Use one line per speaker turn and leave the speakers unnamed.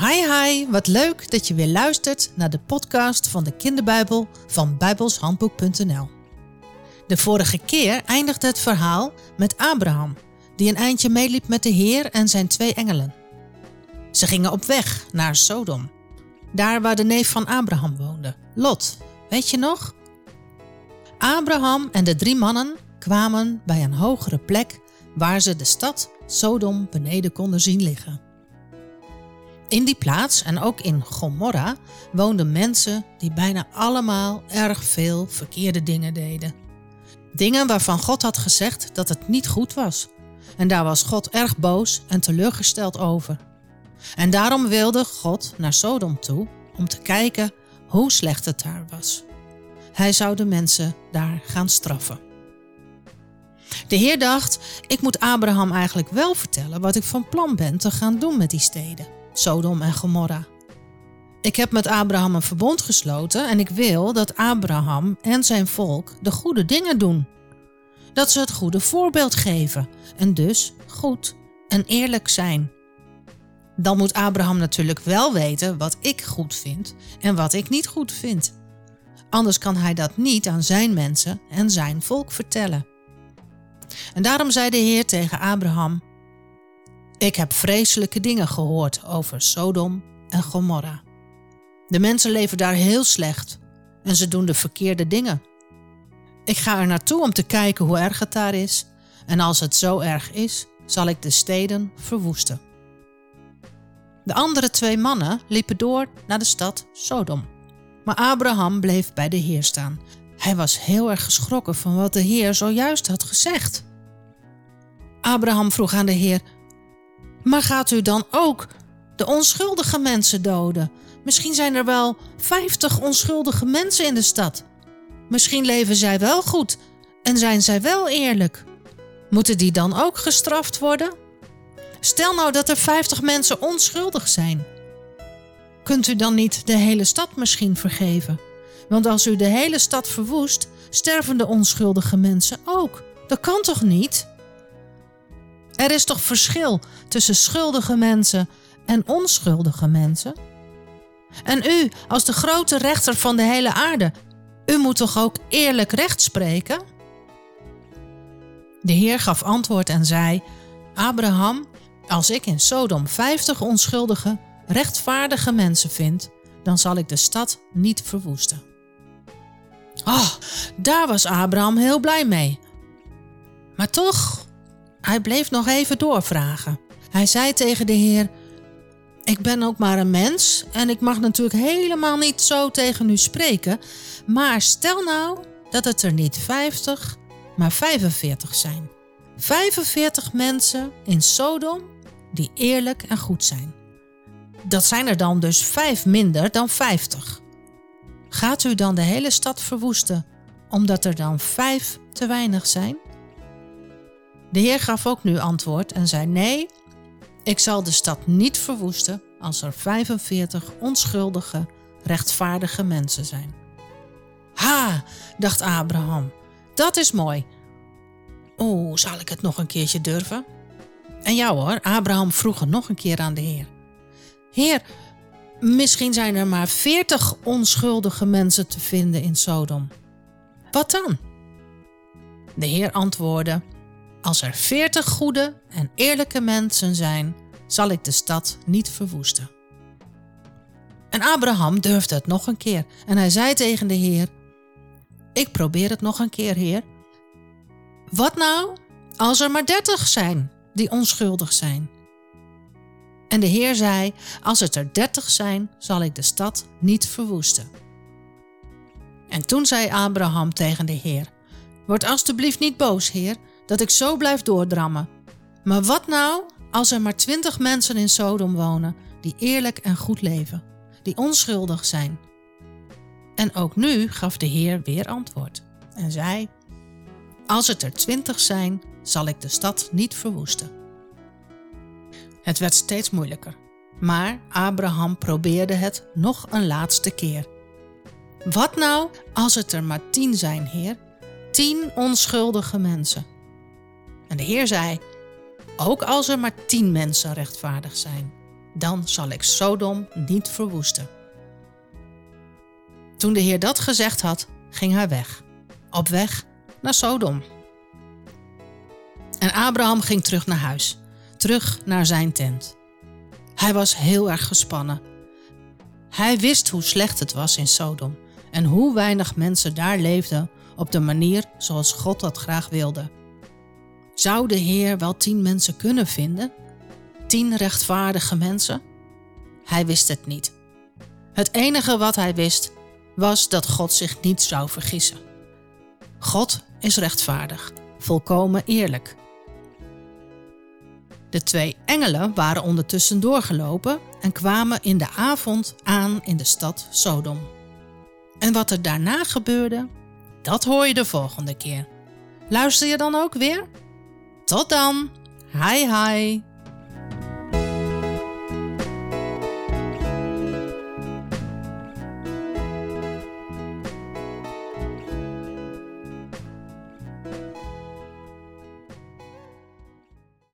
Hi hi, wat leuk dat je weer luistert naar de podcast van de kinderbijbel van bijbelshandboek.nl. De vorige keer eindigde het verhaal met Abraham, die een eindje meeliep met de Heer en zijn twee engelen. Ze gingen op weg naar Sodom, daar waar de neef van Abraham woonde, Lot, weet je nog? Abraham en de drie mannen kwamen bij een hogere plek waar ze de stad Sodom beneden konden zien liggen. In die plaats en ook in Gomorra woonden mensen die bijna allemaal erg veel verkeerde dingen deden. Dingen waarvan God had gezegd dat het niet goed was. En daar was God erg boos en teleurgesteld over. En daarom wilde God naar Sodom toe om te kijken hoe slecht het daar was. Hij zou de mensen daar gaan straffen. De Heer dacht: ik moet Abraham eigenlijk wel vertellen wat ik van plan ben te gaan doen met die steden. Sodom en Gomorra. Ik heb met Abraham een verbond gesloten en ik wil dat Abraham en zijn volk de goede dingen doen. Dat ze het goede voorbeeld geven en dus goed en eerlijk zijn. Dan moet Abraham natuurlijk wel weten wat ik goed vind en wat ik niet goed vind. Anders kan hij dat niet aan zijn mensen en zijn volk vertellen. En daarom zei de Heer tegen Abraham: ik heb vreselijke dingen gehoord over Sodom en Gomorra. De mensen leven daar heel slecht en ze doen de verkeerde dingen. Ik ga er naartoe om te kijken hoe erg het daar is en als het zo erg is, zal ik de steden verwoesten. De andere twee mannen liepen door naar de stad Sodom. Maar Abraham bleef bij de Heer staan. Hij was heel erg geschrokken van wat de Heer zojuist had gezegd. Abraham vroeg aan de Heer: maar gaat u dan ook de onschuldige mensen doden? Misschien zijn er wel 50 onschuldige mensen in de stad. Misschien leven zij wel goed en zijn zij wel eerlijk. Moeten die dan ook gestraft worden? Stel nou dat er 50 mensen onschuldig zijn. Kunt u dan niet de hele stad misschien vergeven? Want als u de hele stad verwoest, sterven de onschuldige mensen ook. Dat kan toch niet? Er is toch verschil tussen schuldige mensen en onschuldige mensen? En u, als de grote rechter van de hele aarde, u moet toch ook eerlijk recht spreken? De Heer gaf antwoord en zei: Abraham, als ik in Sodom vijftig onschuldige, rechtvaardige mensen vind, dan zal ik de stad niet verwoesten. Oh, daar was Abraham heel blij mee. Maar toch, hij bleef nog even doorvragen. Hij zei tegen de Heer: Ik ben ook maar een mens en ik mag natuurlijk helemaal niet zo tegen u spreken. Maar stel nou dat het er niet 50, maar 45 zijn. 45 mensen in Sodom die eerlijk en goed zijn. Dat zijn er dan dus vijf minder dan 50. Gaat u dan de hele stad verwoesten omdat er dan vijf te weinig zijn? De Heer gaf ook nu antwoord en zei: Nee, ik zal de stad niet verwoesten als er 45 onschuldige, rechtvaardige mensen zijn. Ha, dacht Abraham, dat is mooi. Oeh, zal ik het nog een keertje durven? En ja hoor, Abraham vroeg er nog een keer aan de Heer. Heer, misschien zijn er maar 40 onschuldige mensen te vinden in Sodom. Wat dan? De Heer antwoordde: als er veertig goede en eerlijke mensen zijn, zal ik de stad niet verwoesten. En Abraham durfde het nog een keer en hij zei tegen de Heer: Ik probeer het nog een keer, Heer. Wat nou als er maar dertig zijn die onschuldig zijn? En de Heer zei: Als het er dertig zijn, zal ik de stad niet verwoesten. En toen zei Abraham tegen de Heer: Word alstublieft niet boos, Heer, dat ik zo blijf doordrammen. Maar wat nou als er maar twintig mensen in Sodom wonen die eerlijk en goed leven, die onschuldig zijn? En ook nu gaf de Heer weer antwoord en zei: Als het er twintig zijn, zal ik de stad niet verwoesten. Het werd steeds moeilijker, maar Abraham probeerde het nog een laatste keer. Wat nou als het er maar tien zijn, Heer? Tien onschuldige mensen. En de Heer zei: Ook als er maar tien mensen rechtvaardig zijn, dan zal ik Sodom niet verwoesten. Toen de Heer dat gezegd had, ging hij weg, op weg naar Sodom. En Abraham ging terug naar huis, terug naar zijn tent. Hij was heel erg gespannen. Hij wist hoe slecht het was in Sodom en hoe weinig mensen daar leefden op de manier zoals God dat graag wilde. Zou de Heer wel tien mensen kunnen vinden? Tien rechtvaardige mensen? Hij wist het niet. Het enige wat hij wist was dat God zich niet zou vergissen. God is rechtvaardig, volkomen eerlijk. De twee engelen waren ondertussen doorgelopen en kwamen in de avond aan in de stad Sodom. En wat er daarna gebeurde, dat hoor je de volgende keer. Luister je dan ook weer? Tot dan. Hi hi.